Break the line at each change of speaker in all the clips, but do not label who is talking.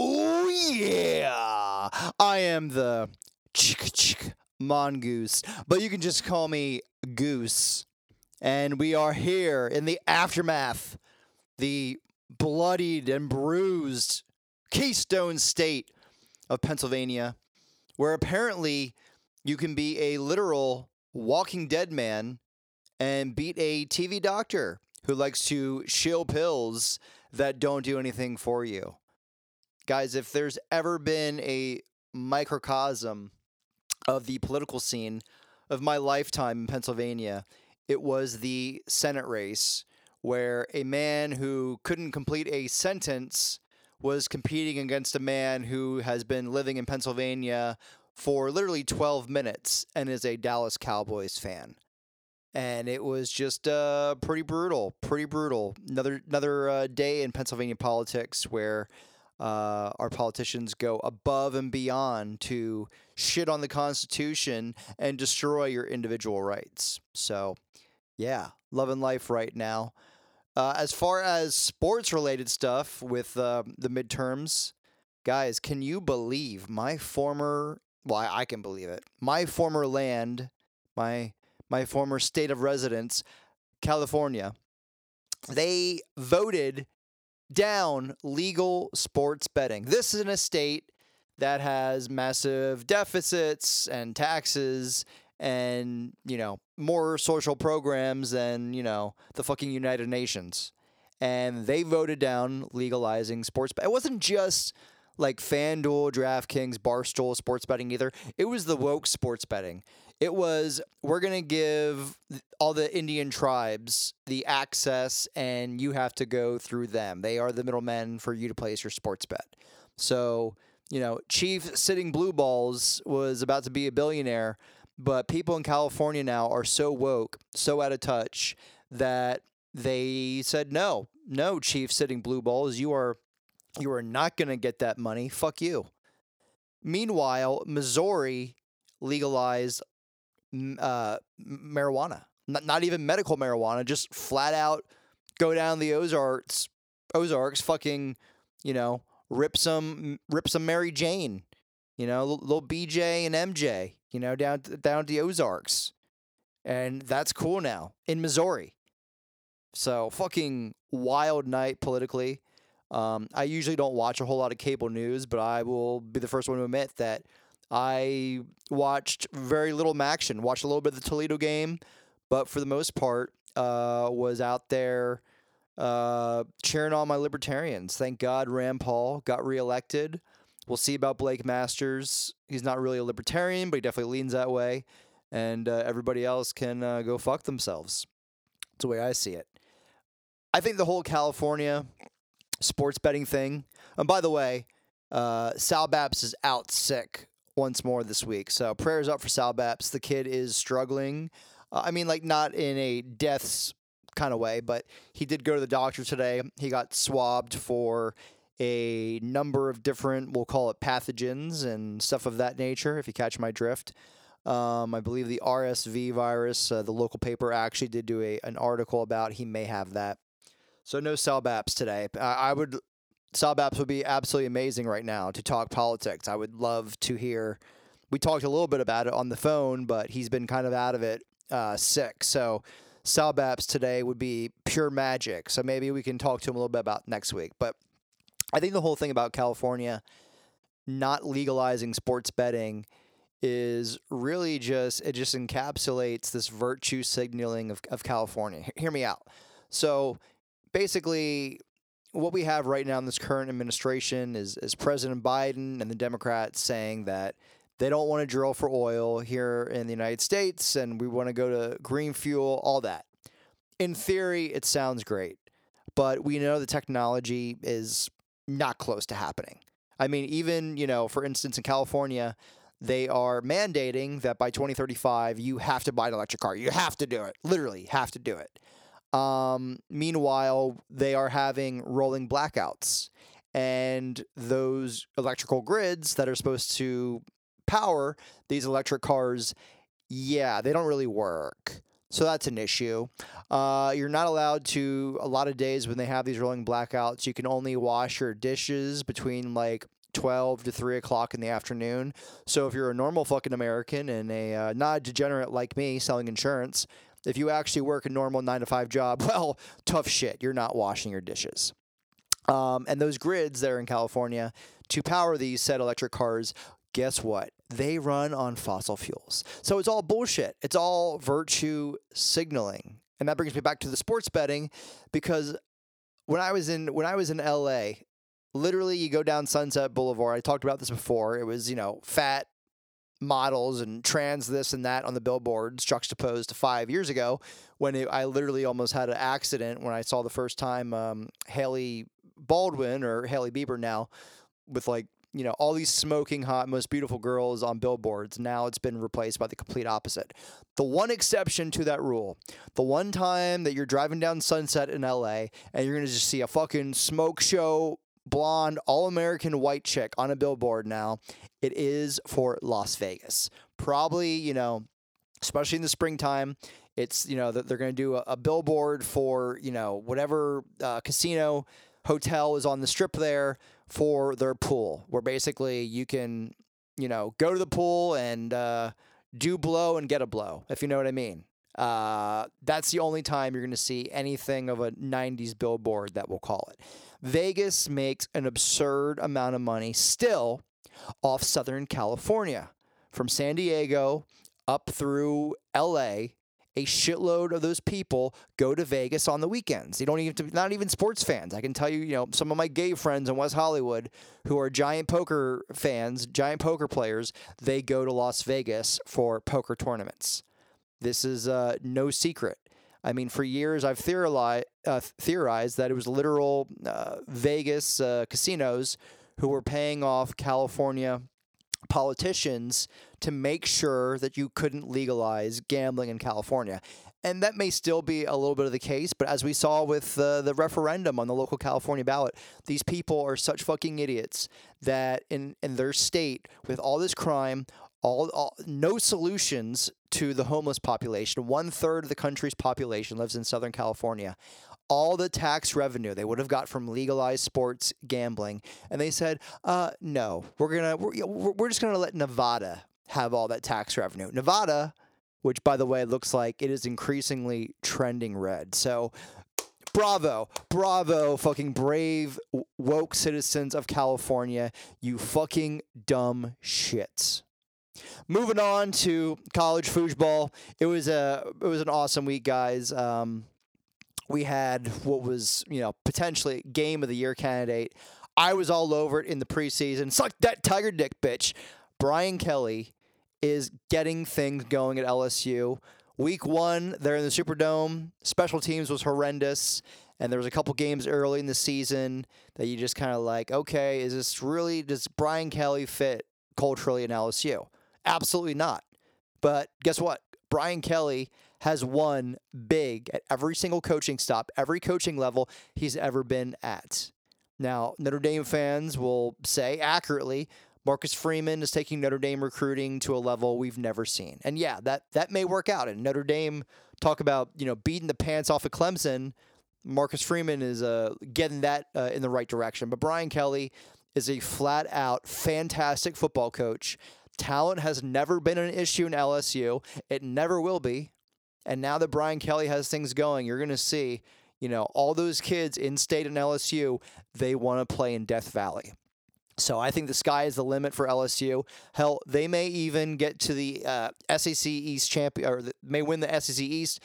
Oh yeah, I am the chick chick mongoose, but you can just call me Goose. And we are here in the aftermath, the bloodied and bruised Keystone State of Pennsylvania, where apparently you can be a literal Walking Dead man and beat a TV doctor who likes to shill pills that don't do anything for you. Guys, if there's ever been a microcosm of the political scene of my lifetime in Pennsylvania, it was the Senate race where a man who couldn't complete a sentence was competing against a man who has been living in Pennsylvania for literally 12 minutes and is a Dallas Cowboys fan. And it was just uh, pretty brutal, pretty brutal. Another another uh, day in Pennsylvania politics where uh, our politicians go above and beyond to shit on the Constitution and destroy your individual rights. So, yeah, loving life right now. Uh, as far as sports related stuff with uh, the midterms, guys, can you believe my former? Well, I, I can believe it. My former land, my my former state of residence, California, they voted down legal sports betting. This is in a state that has massive deficits and taxes and, you know, more social programs than, you know, the fucking United Nations. And they voted down legalizing sports. It wasn't just like FanDuel, DraftKings, Barstool sports betting either. It was the woke sports betting. It was we're going to give all the Indian tribes the access and you have to go through them. They are the middlemen for you to place your sports bet. So, you know, Chief sitting blue balls was about to be a billionaire, but people in California now are so woke, so out of touch that they said no. No, Chief sitting blue balls, you are you are not going to get that money. Fuck you. Meanwhile, Missouri legalized uh, marijuana, not, not even medical marijuana, just flat out go down the Ozarks, Ozarks, fucking, you know, rip some, rip some Mary Jane, you know, little BJ and MJ, you know, down down the Ozarks, and that's cool now in Missouri. So fucking wild night politically. Um, I usually don't watch a whole lot of cable news, but I will be the first one to admit that I watched very little action, watched a little bit of the Toledo game, but for the most part, uh, was out there uh, cheering on my Libertarians. Thank God Rand Paul got reelected. We'll see about Blake Masters. He's not really a libertarian, but he definitely leans that way. And uh, everybody else can uh, go fuck themselves. That's the way I see it. I think the whole California sports betting thing. And by the way, uh, Sal Baps is out sick once more this week. So prayers up for Sal Baps. The kid is struggling. Uh, I mean, like not in a deaths kind of way, but he did go to the doctor today. He got swabbed for a number of different, we'll call it pathogens and stuff of that nature, if you catch my drift. Um, I believe the RSV virus, uh, the local paper actually did do a, an article about he may have that. So no Sal Baps today. I, I would Sal Baps would be absolutely amazing right now to talk politics. I would love to hear. We talked a little bit about it on the phone, but he's been kind of out of it, uh, sick. So Sal Baps today would be pure magic. So maybe we can talk to him a little bit about next week. But I think the whole thing about California not legalizing sports betting is really just it just encapsulates this virtue signaling of, of California. Hear me out. So basically what we have right now in this current administration is, is President Biden and the Democrats saying that they don't want to drill for oil here in the United States and we want to go to green fuel, all that. In theory, it sounds great, but we know the technology is not close to happening. I mean, even, you know, for instance, in California, they are mandating that by 2035, you have to buy an electric car. You have to do it. Literally, have to do it. Um, meanwhile, they are having rolling blackouts, and those electrical grids that are supposed to power these electric cars, yeah, they don't really work. So that's an issue. Uh, you're not allowed to, a lot of days when they have these rolling blackouts, you can only wash your dishes between like 12 to 3 o'clock in the afternoon. So if you're a normal fucking American and a uh, not degenerate like me selling insurance, if you actually work a normal 9 to 5 job, well, tough shit. You're not washing your dishes. Um, and those grids there in California to power these said electric cars, guess what? They run on fossil fuels. So it's all bullshit. It's all virtue signaling. And that brings me back to the sports betting because when I was in when I was in LA, literally you go down Sunset Boulevard. I talked about this before. It was, you know, fat models and trans this and that on the billboards juxtaposed to five years ago when it, I literally almost had an accident when I saw the first time um, Hailey Baldwin or Hailey Bieber now with like you know all these smoking hot most beautiful girls on billboards. Now it's been replaced by the complete opposite. The one exception to that rule the one time that you're driving down sunset in la and you're going to just see a fucking smoke show blonde all-american white chick on a billboard now it is for las vegas probably you know especially in the springtime it's you know that they're going to do a, a, billboard for you know whatever uh, casino hotel is on the strip there for their pool, where basically you can, you know, go to the pool and uh, do blow and get a blow, if you know what I mean. Uh, that's the only time you're going to see anything of a 90s billboard that we'll call it. Vegas makes an absurd amount of money still off Southern California. From San Diego up through LA, a shitload of those people go to Vegas on the weekends. You don't even not even sports fans. I can tell you, you know, some of my gay friends in West Hollywood who are giant poker fans, giant poker players, they go to Las Vegas for poker tournaments. This is uh, no secret. I mean, for years I've theorized, uh, theorized that it was literal uh, Vegas uh, casinos who were paying off California politicians to make sure that you couldn't legalize gambling in California. And that may still be a little bit of the case, but as we saw with uh, the referendum on the local California ballot, these people are such fucking idiots that in, in their state, with all this crime, all, all no solutions to the homeless population. One third of the country's population lives in Southern California all the tax revenue they would have got from legalized sports gambling, and they said, uh, "No, we're gonna we're, we're just gonna let Nevada have all that tax revenue." Nevada, which by the way looks like it is increasingly trending red. So. Bravo, bravo, fucking brave, woke citizens of California, you fucking dumb shits. Moving on to college foosball, it was a it was an awesome week, guys. Um, we had what was, you know, potentially game of the year candidate. I was all over it in the preseason. Suck that tiger dick, bitch. Brian Kelly is getting things going at LSU. Week one, they're in the Superdome. Special teams was horrendous. And there was a couple games early in the season that you just kind of like, okay, is this really, does Brian Kelly fit culturally in LSU? Absolutely not. But guess what? Brian Kelly has won big at every single coaching stop, every coaching level he's ever been at. Now, Notre Dame fans will say accurately, Marcus Freeman is taking Notre Dame recruiting to a level we've never seen. And yeah, that that may work out. And Notre Dame talk about, you know, beating the pants off of Clemson. Marcus Freeman is uh, getting that uh, in the right direction. But Brian Kelly is a flat out fantastic football coach. Talent has never been an issue in LSU. It never will be. And now that Brian Kelly has things going, you're going to see, you know, all those kids in state and LSU, they want to play in Death Valley. So I think the sky is the limit for LSU. Hell, they may even get to the uh, SEC East champion, or the, may win the SEC East,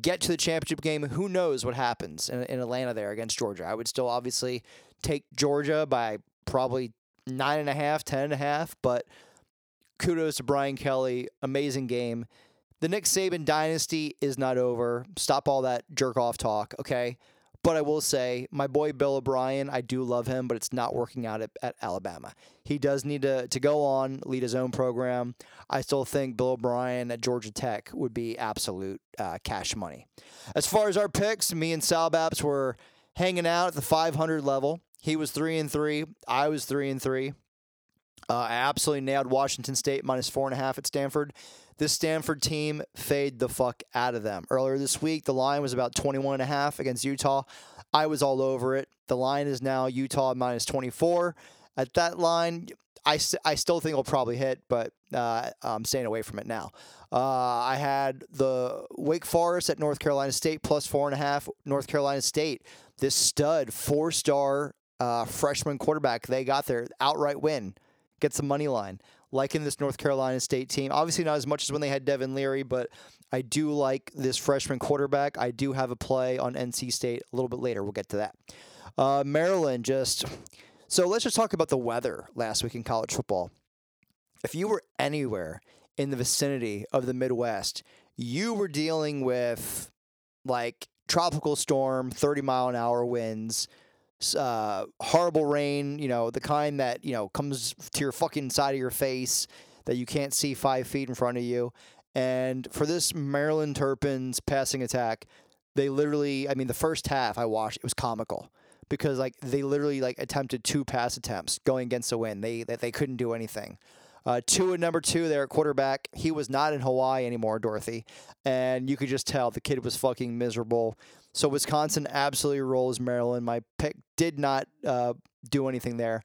get to the championship game. Who knows what happens in, in Atlanta there against Georgia? I would still obviously take Georgia by probably nine and a half, ten and a half, but kudos to Brian Kelly. Amazing game the Nick Saban dynasty is not over. Stop all that jerk off talk, okay? But I will say, my boy Bill O'Brien, I do love him, but it's not working out at, at Alabama. He does need to, to go on, lead his own program. I still think Bill O'Brien at Georgia Tech would be absolute uh, cash money. As far as our picks, me and Sal Baps were hanging out at the 500 level. He was three and three. I was three and three. Uh, I absolutely nailed Washington State minus four and a half at Stanford. This Stanford team fade the fuck out of them. Earlier this week, the line was about 21 and a half against Utah. I was all over it. The line is now Utah minus 24. At that line, I, st- I still think it'll probably hit, but uh, I'm staying away from it now. Uh, I had the Wake Forest at North Carolina State plus four and a half. North Carolina State, this stud four star uh, freshman quarterback, they got their outright win, gets the money line. Liking this North Carolina State team. Obviously, not as much as when they had Devin Leary, but I do like this freshman quarterback. I do have a play on NC State a little bit later. We'll get to that. Uh, Maryland just. So let's just talk about the weather last week in college football. If you were anywhere in the vicinity of the Midwest, you were dealing with like tropical storm, 30 mile an hour winds, uh, horrible rain, you know, the kind that, you know, comes to your fucking side of your face that you can't see five feet in front of you. And for this Maryland Terrapins passing attack, they literally, I mean, the first half I watched, it was comical because like they literally like attempted two pass attempts going against the wind. They they, they couldn't do anything. Uh, two and number two there at quarterback. He was not in Hawaii anymore, Dorothy, and you could just tell the kid was fucking miserable. So Wisconsin absolutely rolls Maryland. My pick did not uh, do anything there.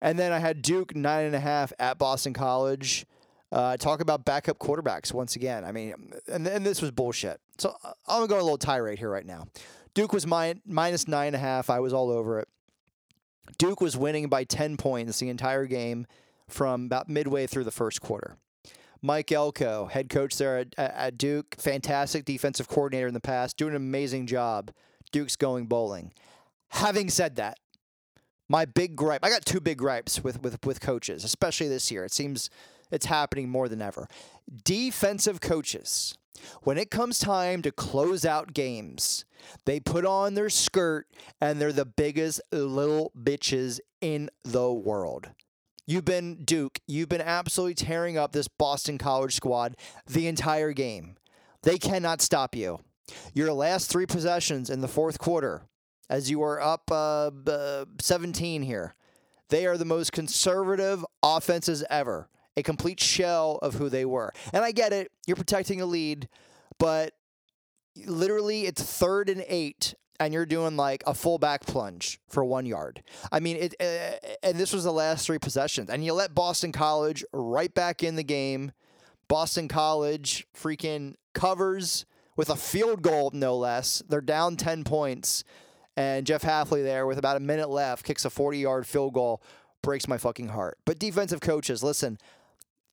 And then I had Duke nine and a half at Boston College. Uh, talk about backup quarterbacks once again. I mean, and, and this was bullshit. So uh, I'm gonna go a little tirade here right now. Duke was my, minus nine and a half. I was all over it. Duke was winning by 10 points the entire game from about midway through the first quarter. Mike Elko, head coach there at, at Duke, fantastic defensive coordinator in the past, doing an amazing job. Duke's going bowling. Having said that, my big gripe, I got two big gripes with, with, with coaches, especially this year. It seems it's happening more than ever. Defensive coaches when it comes time to close out games, they put on their skirt and they're the biggest little bitches in the world. You've been, Duke, you've been absolutely tearing up this Boston College squad the entire game. They cannot stop you. Your last three possessions in the fourth quarter, as you are up uh, uh, 17 here, they are the most conservative offenses ever a complete shell of who they were. And I get it, you're protecting a lead, but literally it's third and eight and you're doing like a full back plunge for one yard. I mean, it, uh, and this was the last three possessions, and you let Boston College right back in the game. Boston College freaking covers with a field goal, no less. They're down 10 points, and Jeff Hafley there with about a minute left kicks a 40 yard field goal. Breaks my fucking heart. But defensive coaches, listen,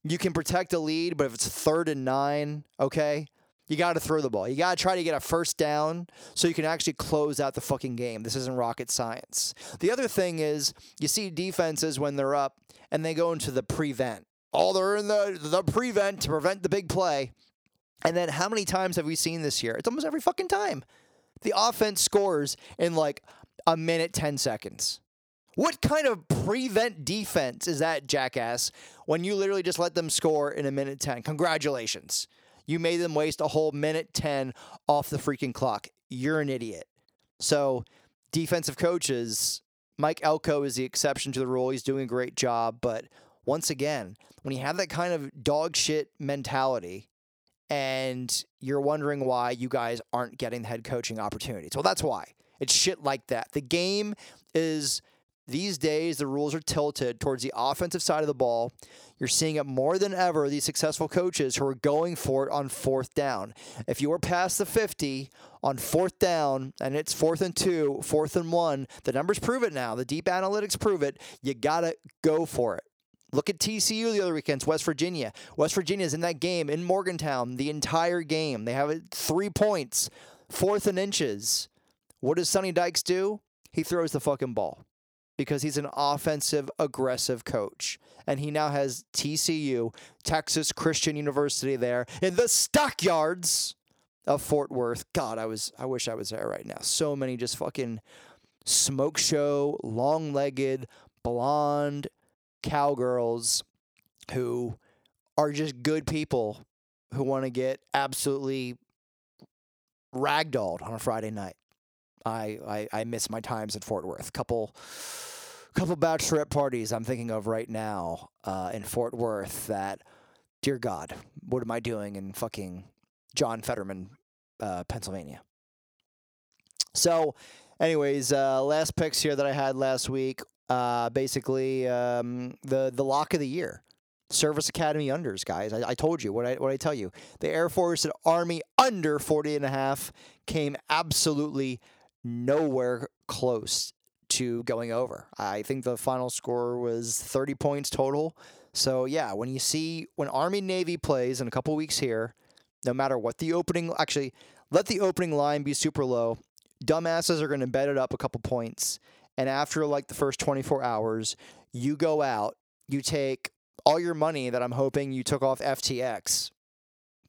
you can protect a lead, but if it's third and nine, okay, you got to throw the ball. You got to try to get a first down so you can actually close out the fucking game. This isn't rocket science. The other thing is you see defenses when they're up and they go into the prevent. Oh, they're in the the prevent to prevent the big play. And then how many times have we seen this year? It's almost every fucking time. The offense scores in like a minute 10 seconds. What kind of prevent defense is that, jackass, when you literally just let them score in a minute 10? Congratulations. You made them waste a whole minute 10 off the freaking clock. You're an idiot. So, defensive coaches, Mike Elko is the exception to the rule. He's doing a great job. But once again, when you have that kind of dog shit mentality and you're wondering why you guys aren't getting the head coaching opportunities, well, that's why. It's shit like that. The game is these days, the rules are tilted towards the offensive side of the ball. You're seeing it more than ever, these successful coaches who are going for it on fourth down. If you are past the 50 on fourth down and it's fourth and two, fourth and one, the numbers prove it now. The deep analytics prove it. You got to go for it. Look at TCU the other weekends, West Virginia. West Virginia is in that game in Morgantown the entire game. They have three points, fourth and inches. What does Sonny Dykes do? He throws the fucking ball because he's an offensive, aggressive coach. And he now has TCU, Texas Christian University, there in the stockyards of Fort Worth. God, I was I wish I was there right now. So many just fucking smoke show, long legged, blonde cowgirls who are just good people who want to get absolutely ragdolled on a Friday night. I, I, I miss my times in Fort Worth. Couple couple bachelorette parties I'm thinking of right now uh, in Fort Worth that, dear God, what am I doing in fucking John Fetterman, uh, Pennsylvania? So, anyways, uh, last picks here that I had last week. Uh, basically, um, the the lock of the year, Service Academy unders, guys. I, I told you what I what I tell you. The Air Force and Army under 40 and a half came absolutely nowhere close to going over. I think the final score was 30 points total. So yeah, when you see when Army Navy plays in a couple weeks here, no matter what the opening actually let the opening line be super low. Dumbasses are going to bet it up a couple points, and after like the first 24 hours, you go out, you take all your money that I'm hoping you took off FTX.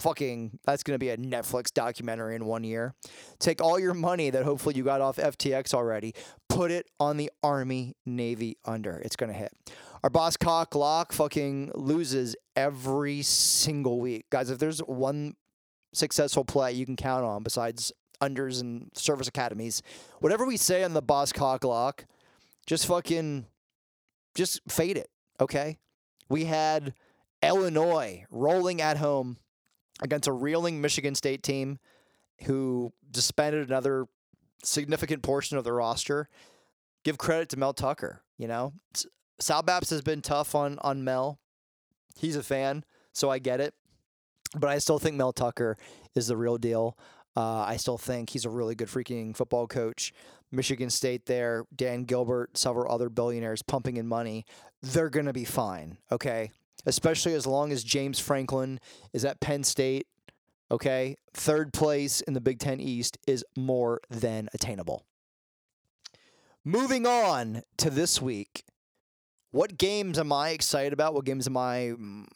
Fucking, that's going to be a Netflix documentary in one year. Take all your money that hopefully you got off FTX already, put it on the Army Navy under. It's going to hit. Our boss cock lock fucking loses every single week. Guys, if there's one successful play you can count on besides unders and service academies, whatever we say on the boss cock lock, just fucking just fade it, okay? We had Illinois rolling at home against a reeling Michigan State team who disbanded another significant portion of the roster. Give credit to Mel Tucker, you know. Sal Baps has been tough on on Mel. He's a fan, so I get it. But I still think Mel Tucker is the real deal. Uh, I still think he's a really good freaking football coach. Michigan State there, Dan Gilbert, several other billionaires pumping in money. They're going to be fine, okay? Especially as long as James Franklin is at Penn State, okay? Third place in the Big Ten East is more than attainable. Moving on to this week. What games am I excited about? What games am I. Mm,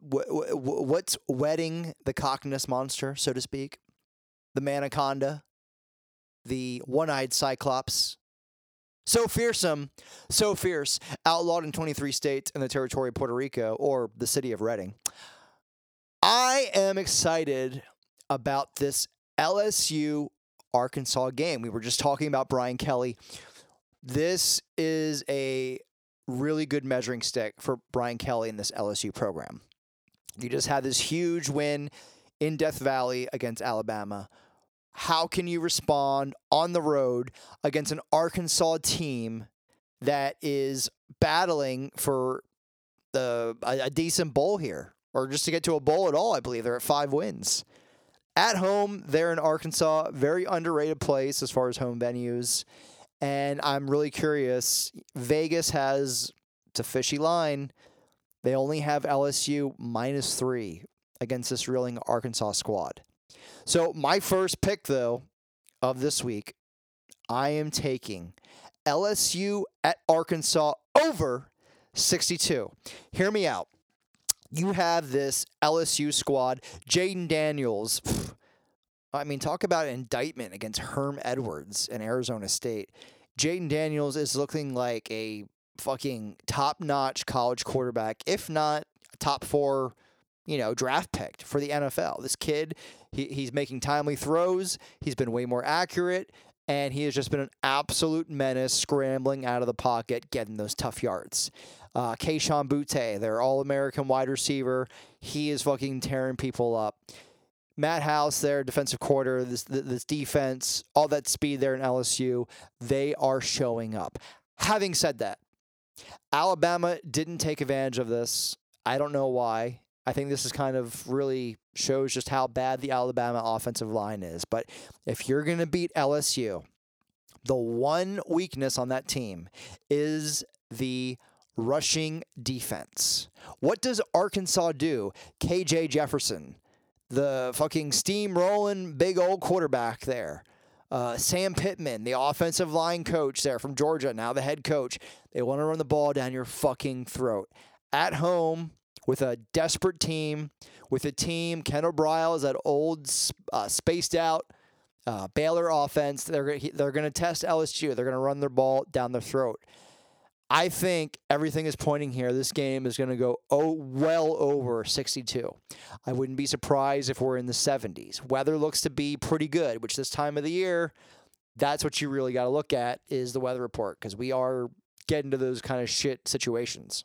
what's wetting the cockiness monster, so to speak? The Manaconda, the one eyed Cyclops. So fearsome, so fierce, outlawed in 23 states and the territory of Puerto Rico or the city of Reading. I am excited about this LSU Arkansas game. We were just talking about Brian Kelly. This is a really good measuring stick for Brian Kelly in this LSU program. You just had this huge win in Death Valley against Alabama. How can you respond on the road against an Arkansas team that is battling for the a, a decent bowl here, or just to get to a bowl at all? I believe they're at five wins. At home, they're in Arkansas, very underrated place as far as home venues. And I'm really curious. Vegas has it's a fishy line. They only have LSU minus three against this reeling Arkansas squad. So, my first pick, though, of this week, I am taking LSU at Arkansas over 62. Hear me out. You have this LSU squad, Jayden Daniels. I mean, talk about an indictment against Herm Edwards in Arizona State. Jayden Daniels is looking like a fucking top notch college quarterback, if not top four you know, draft picked for the NFL. This kid, he, he's making timely throws. He's been way more accurate, and he has just been an absolute menace, scrambling out of the pocket, getting those tough yards. Uh, Kayshon Boutte, their All-American wide receiver, he is fucking tearing people up. Matt House, their defensive quarter, this this defense, all that speed there in LSU, they are showing up. Having said that, Alabama didn't take advantage of this. I don't know why. I think this is kind of really shows just how bad the Alabama offensive line is. But if you're going to beat LSU, the one weakness on that team is the rushing defense. What does Arkansas do? KJ Jefferson, the fucking steamrolling big old quarterback there. Uh, Sam Pittman, the offensive line coach there from Georgia, now the head coach. They want to run the ball down your fucking throat. At home, with a desperate team, with a team. Kendal Briles is that old, uh, spaced out uh, Baylor offense. They're they're going to test LSU. They're going to run their ball down their throat. I think everything is pointing here. This game is going to go oh well over 62. I wouldn't be surprised if we're in the 70s. Weather looks to be pretty good, which this time of the year, that's what you really got to look at is the weather report because we are getting into those kind of shit situations.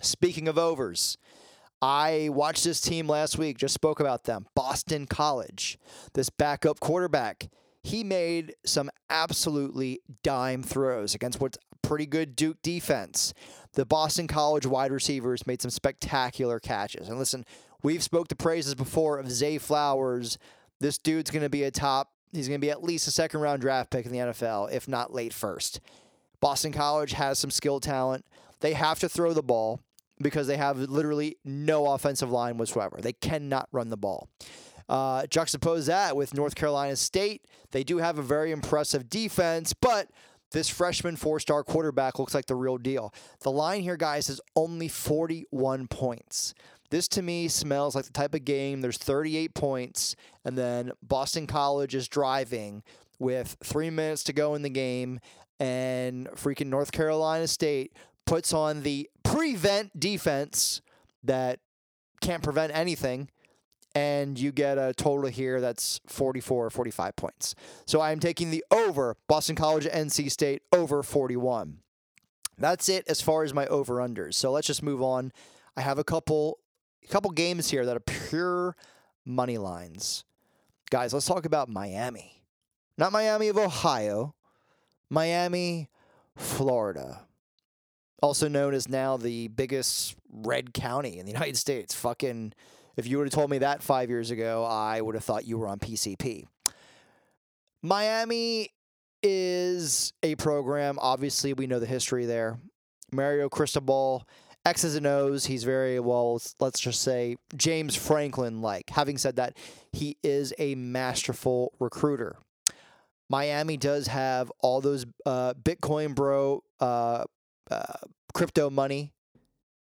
Speaking of overs, I watched this team last week, just spoke about them. Boston College, this backup quarterback, he made some absolutely dime throws against what's pretty good Duke defense. The Boston College wide receivers made some spectacular catches. And listen, we've spoke the praises before of Zay Flowers. This dude's going to be a top, he's going to be at least a second round draft pick in the NFL, if not late first. Boston College has some skill talent. They have to throw the ball because they have literally no offensive line whatsoever. They cannot run the ball. Uh, juxtapose that with North Carolina State. They do have a very impressive defense, but this freshman four star quarterback looks like the real deal. The line here, guys, is only 41 points. This to me smells like the type of game there's 38 points, and then Boston College is driving with three minutes to go in the game, and freaking North Carolina State puts on the prevent defense that can't prevent anything and you get a total here that's 44 or 45 points. So I'm taking the over Boston College NC State over 41. That's it as far as my over unders. So let's just move on. I have a couple a couple games here that are pure money lines. Guys, let's talk about Miami. Not Miami of Ohio, Miami, Florida. Also known as now the biggest red county in the United States. Fucking if you would have told me that five years ago, I would have thought you were on PCP. Miami is a program. Obviously, we know the history there. Mario Cristobal, X's and O's. He's very well, let's just say, James Franklin like. Having said that, he is a masterful recruiter. Miami does have all those uh, Bitcoin bro uh, uh, crypto money,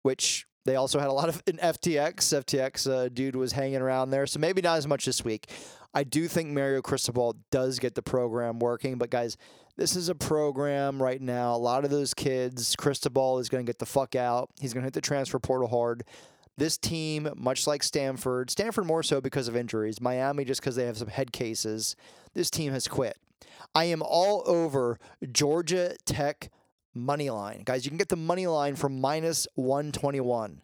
which they also had a lot of in FTX. FTX uh, dude was hanging around there, so maybe not as much this week. I do think Mario Cristobal does get the program working, but guys, this is a program right now. A lot of those kids, Cristobal is going to get the fuck out. He's going to hit the transfer portal hard. This team, much like Stanford, Stanford more so because of injuries, Miami just because they have some head cases, this team has quit. I am all over Georgia Tech money line. Guys, you can get the money line from minus 121.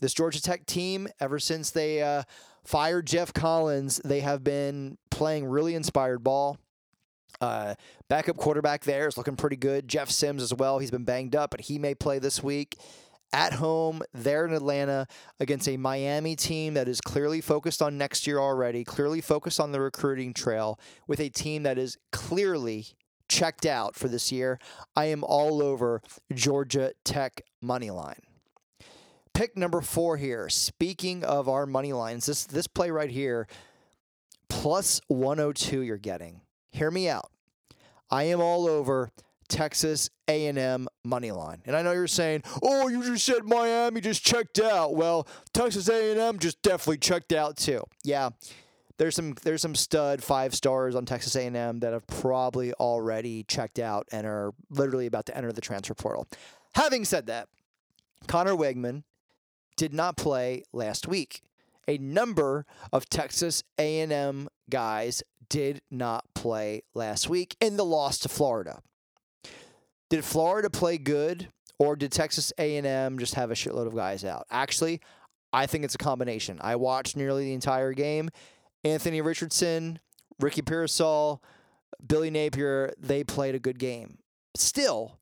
This Georgia Tech team, ever since they uh, fired Geoff Collins, they have been playing really inspired ball. Uh, backup quarterback there is looking pretty good. Jeff Sims as well. He's been banged up, but he may play this week. At home, there in Atlanta, against a Miami team that is clearly focused on next year already, clearly focused on the recruiting trail, with a team that is clearly checked out for this year. I am all over Georgia Tech money line. Pick number four here. Speaking of our money lines, this this play right here, plus 102 you're getting. Hear me out. I am all over Texas A&M money line. And I know you're saying, "Oh, you just said Miami just checked out." Well, Texas A&M just definitely checked out too. Yeah there's some there's some stud five stars on Texas A&M that have probably already checked out and are literally about to enter the transfer portal. Having said that, Conner Weigman did not play last week. A number of Texas A&M guys did not play last week in the loss to Florida. Did Florida play good or did Texas A&M just have a shitload of guys out? Actually, I think it's a combination. I watched nearly the entire game Anthony Richardson, Ricky Pearsall, Billy Napier, they played a good game. Still,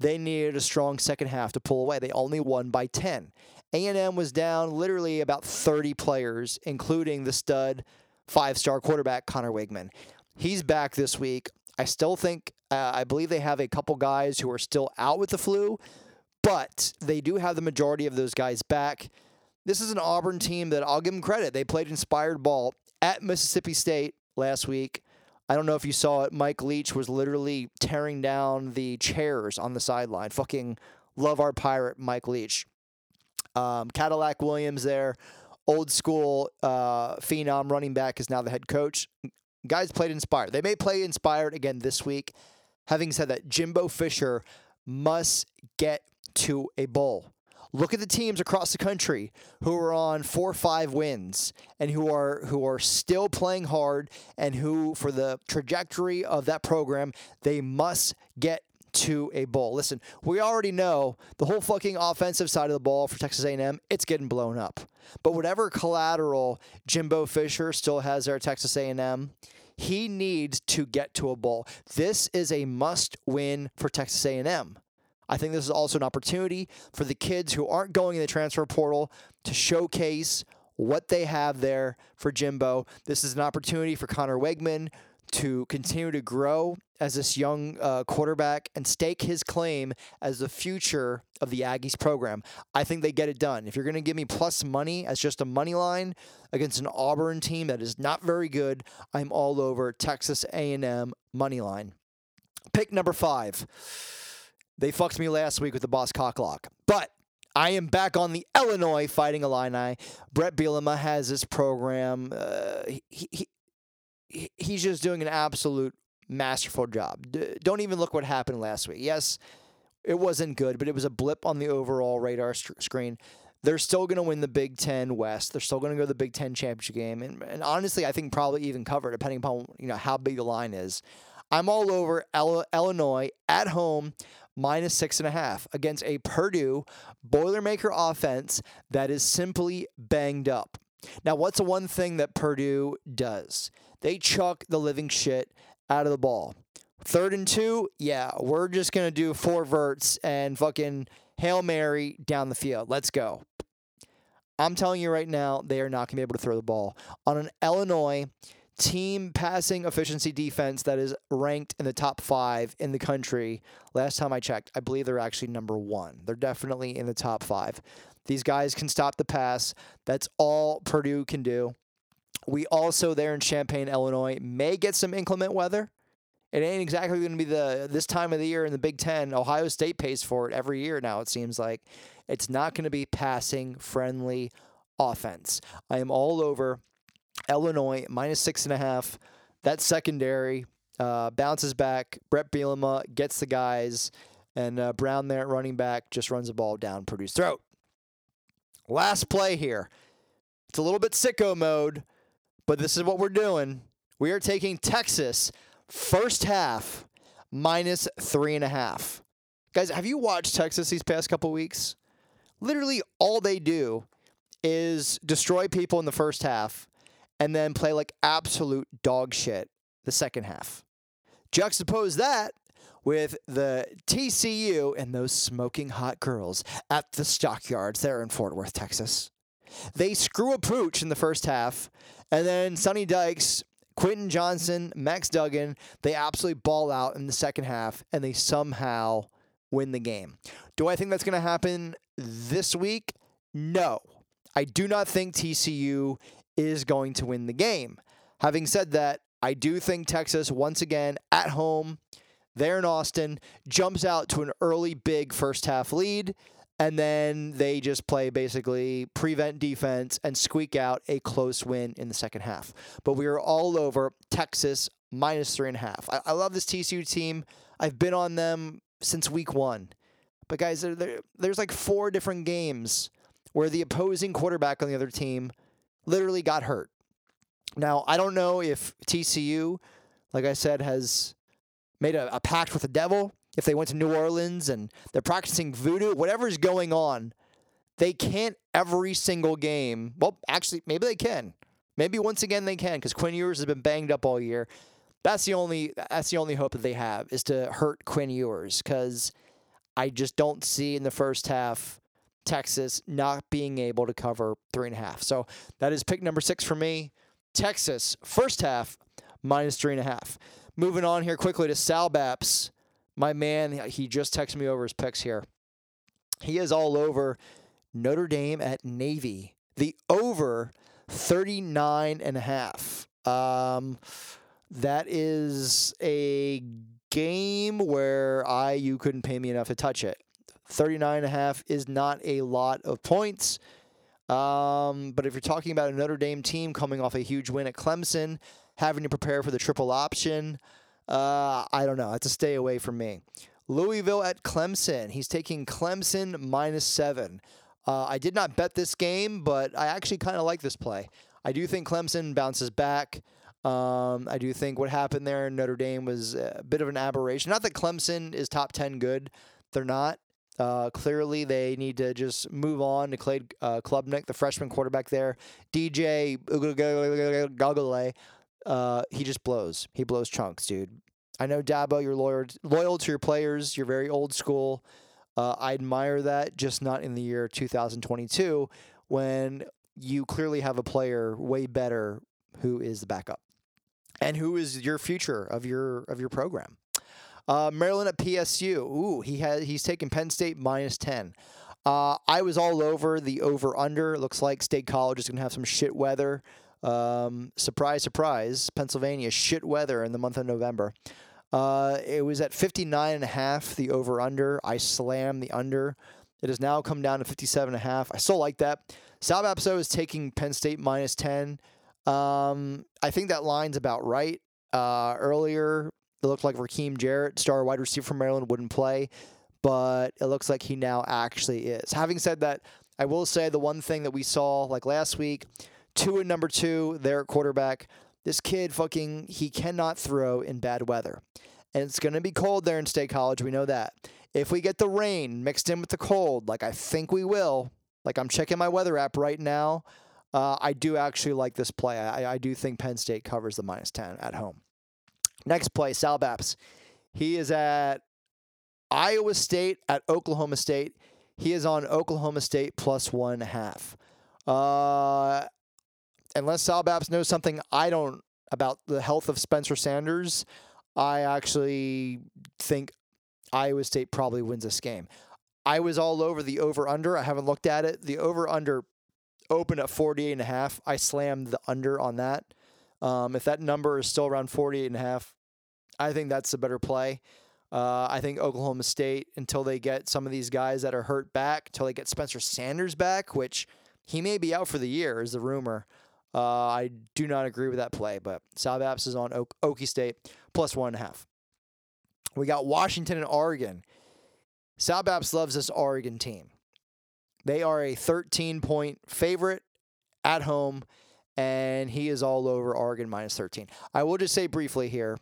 they needed a strong second half to pull away. They only won by 10. A&M was down literally about 30 players, including the stud five-star quarterback Conner Weigman. He's back this week. I still think, uh, I believe they have a couple guys who are still out with the flu, but they do have the majority of those guys back. This is an Auburn team that I'll give them credit. They played inspired ball at Mississippi State last week. I don't know if you saw it. Mike Leach was literally tearing down the chairs on the sideline. Fucking love our pirate, Mike Leach. Um, Cadillac Williams there, old school uh, phenom running back, is now the head coach. Guys played inspired. They may play inspired again this week. Having said that, Jimbo Fisher must get to a bowl. Look at the teams across the country who are on four or five wins and who are who are still playing hard and who, for the trajectory of that program, they must get to a bowl. Listen, we already know the whole fucking offensive side of the ball for Texas A&M, it's getting blown up. But whatever collateral Jimbo Fisher still has there at Texas A&M, he needs to get to a bowl. This is a must-win for Texas A&M. I think this is also an opportunity for the kids who aren't going in the transfer portal to showcase what they have there for Jimbo. This is an opportunity for Conner Weigman to continue to grow as this young uh, quarterback and stake his claim as the future of the Aggies program. I think they get it done. If you're going to give me plus money as just a money line against an Auburn team that is not very good, I'm all over Texas A&M money line. Pick number five. They fucked me last week with the boss cocklock, but I am back on the Illinois Fighting Illini. Bret Bielema has this program. Uh, he, he, he's just doing an absolute masterful job. D- don't even look what happened last week. Yes, it wasn't good, but it was a blip on the overall radar st- screen. They're still going to win the Big Ten West. They're still going to go to the Big Ten championship game, and, and honestly, I think probably even cover depending upon you know how big the line is. I'm all over Illinois at home minus six and a half against a Purdue Boilermaker offense that is simply banged up. Now, what's the one thing that Purdue does? They chuck the living shit out of the ball. Third and two, yeah, we're just going to do four verts and fucking Hail Mary down the field. Let's go. I'm telling you right now, they are not going to be able to throw the ball. On an Illinois team passing efficiency defense that is ranked in the top five in the country, last time I checked, I believe they're actually number one. They're definitely in the top five. These guys can stop the pass. That's all Purdue can do. We also there in Champaign, Illinois, may get some inclement weather. It ain't exactly going to be the this time of the year in the Big Ten. Ohio State pays for it every year now. It seems like it's not going to be passing friendly offense. I am all over Illinois minus six and a half. That secondary uh, bounces back. Bret Bielema gets the guys, and uh, Brown there at running back just runs the ball down Purdue's throat. Last play here. It's a little bit sicko mode, but this is what we're doing. We are taking Texas first half minus three and a half. Guys, have you watched Texas these past couple weeks? Literally, all they do is destroy people in the first half and then play like absolute dog shit the second half. Juxtapose that with the TCU and those smoking hot girls at the stockyards there in Fort Worth, Texas. They screw a pooch in the first half, and then Sonny Dykes, Quentin Johnston, Max Duggan, they absolutely ball out in the second half, and they somehow win the game. Do I think that's going to happen this week? No. I do not think TCU is going to win the game. Having said that, I do think Texas, once again, at home, there in Austin, jumps out to an early big first half lead. And then they just play basically prevent defense and squeak out a close win in the second half. But we are all over Texas minus three and a half. I, I love this TCU team. I've been on them since week one. But guys, there, there, there's like four different games where the opposing quarterback on the other team literally got hurt. Now, I don't know if TCU, like I said, has made a, a pact with the devil. If they went to New Orleans and they're practicing voodoo, whatever's going on, they can't every single game. Well, actually, maybe they can. Maybe once again they can because Quinn Ewers has been banged up all year. That's the only that's the only hope that they have is to hurt Quinn Ewers because I just don't see in the first half Texas not being able to cover three and a half. So that is pick number six for me. Texas, first half, minus three and a half. Moving on here quickly to Sal Baps. My man, he just texted me over his picks here. He is all over Notre Dame at Navy. The over 39 and a half. Um, that is a game where I you couldn't pay me enough to touch it. 39 and a half is not a lot of points. Um, but if you're talking about a Notre Dame team coming off a huge win at Clemson, having to prepare for the triple option, uh, I don't know. It's a stay away from me. Louisville at Clemson. He's taking Clemson minus seven. Uh, I did not bet this game, but I actually kind of like this play. I do think Clemson bounces back. Um, I do think what happened there in Notre Dame was a bit of an aberration. Not that Clemson is top 10 good, they're not. Uh, clearly, they need to just move on to Clay uh, Klubnik, the freshman quarterback there. DJ Gogole, uh, he just blows. He blows chunks, dude. I know Dabo, you're loyal, loyal to your players. You're very old school. Uh, I admire that, just not in the year 2022 when you clearly have a player way better who is the backup and who is your future of your of your program. Uh, Maryland at PSU. Ooh, he has he's taking Penn State minus ten. Uh, I was all over the over under. Looks like State College is going to have some shit weather. Um, surprise, surprise, Pennsylvania shit weather in the month of November. Uh, it was at 59 and a half, the over under. I slammed the under. It has now come down to 57 and a half. I still like that. Sal Bapso is taking Penn State minus 10. Um, I think that line's about right. Uh, earlier, it looked like Rakim Jarrett, star wide receiver from Maryland, wouldn't play, but it looks like he now actually is. Having said that, I will say the one thing that we saw like last week, two and number two, at quarterback. This kid fucking he cannot throw in bad weather. And it's gonna be cold there in State College, we know that. If we get the rain mixed in with the cold, like I think we will, like I'm checking my weather app right now, uh, I do actually like this play. I, I do think Penn State covers the minus 10 at home. Next play, Sal Baps. He is at Iowa State at Oklahoma State. He is on Oklahoma State plus one half. Uh, unless Sal Baps knows something I don't about the health of Spencer Sanders, I actually think Iowa State probably wins this game. I was all over the over under. I haven't looked at it. The over under opened at 48 and a half. I slammed the under on that. Um, if that number is still around 48 and a half, I think that's a better play. Uh, I think Oklahoma State, until they get some of these guys that are hurt back, until they get Spencer Sanders back, which he may be out for the year, is the rumor. Uh, I do not agree with that play, but Sal Baps is on o- Okie State plus one and a half. We got Washington and Oregon. Sal Baps loves this Oregon team. They are a 13 point favorite at home, and he is all over Oregon minus 13. I will just say briefly here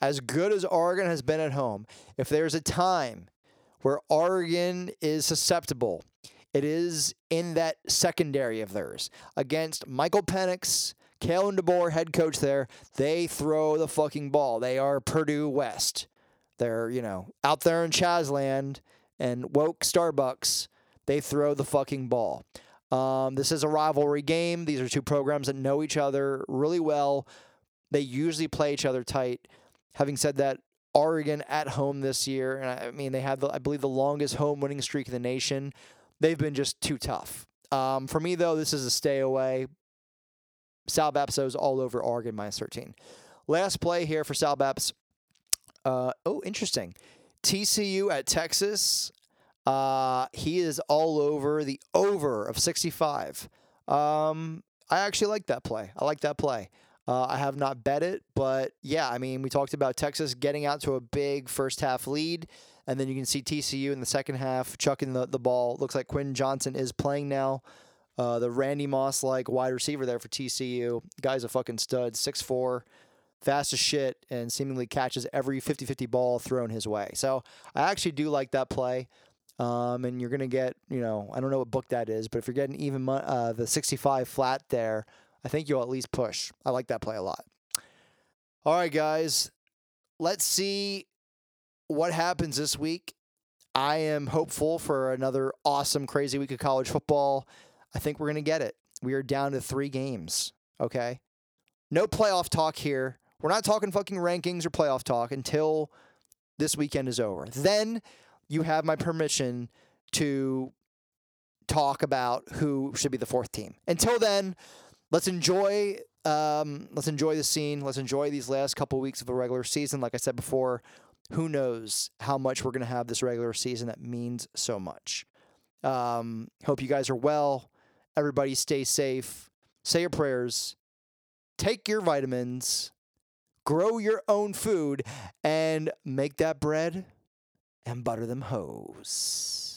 as good as Oregon has been at home, if there's a time where Oregon is susceptible, it is in that secondary of theirs against Michael Penix, Kalen DeBoer, head coach there. They throw the fucking ball. They are Purdue West. They're, you know, out there in Chazland and woke Starbucks. They throw the fucking ball. Um, this is a rivalry game. These are two programs that know each other really well. They usually play each other tight. Having said that, Oregon at home this year, and I mean they have the, I believe the longest home winning streak in the nation. They've been just too tough. Um, for me though, this is a stay away. Sal Bapso's all over Oregon minus 13. Last play here for Sal Baps. Uh, oh, interesting. TCU at Texas. Uh, he is all over the over of 65. Um, I actually like that play. I like that play. Uh, I have not bet it, but yeah, I mean, we talked about Texas getting out to a big first half lead, and then you can see TCU in the second half chucking the, the ball. Looks like Quentin Johnston is playing now. Uh, the Randy Moss like wide receiver there for TCU. Guy's a fucking stud, 6'4, fast as shit, and seemingly catches every 50 50 ball thrown his way. So I actually do like that play. Um, and you're going to get, you know, I don't know what book that is, but if you're getting even uh, the 65 flat there, I think you'll at least push. I like that play a lot. All right, guys, let's see what happens this week. I am hopeful for another awesome, crazy week of college football. I think we're going to get it. We are down to three games. Okay. No playoff talk here. We're not talking fucking rankings or playoff talk until this weekend is over. Then you have my permission to talk about who should be the fourth team. Until then, let's enjoy um, let's enjoy the scene. Let's enjoy these last couple weeks of a regular season. Like I said before, who knows how much we're going to have this regular season that means so much. Um, hope you guys are well. Everybody stay safe. Say your prayers. Take your vitamins. Grow your own food and make that bread and butter them hoes.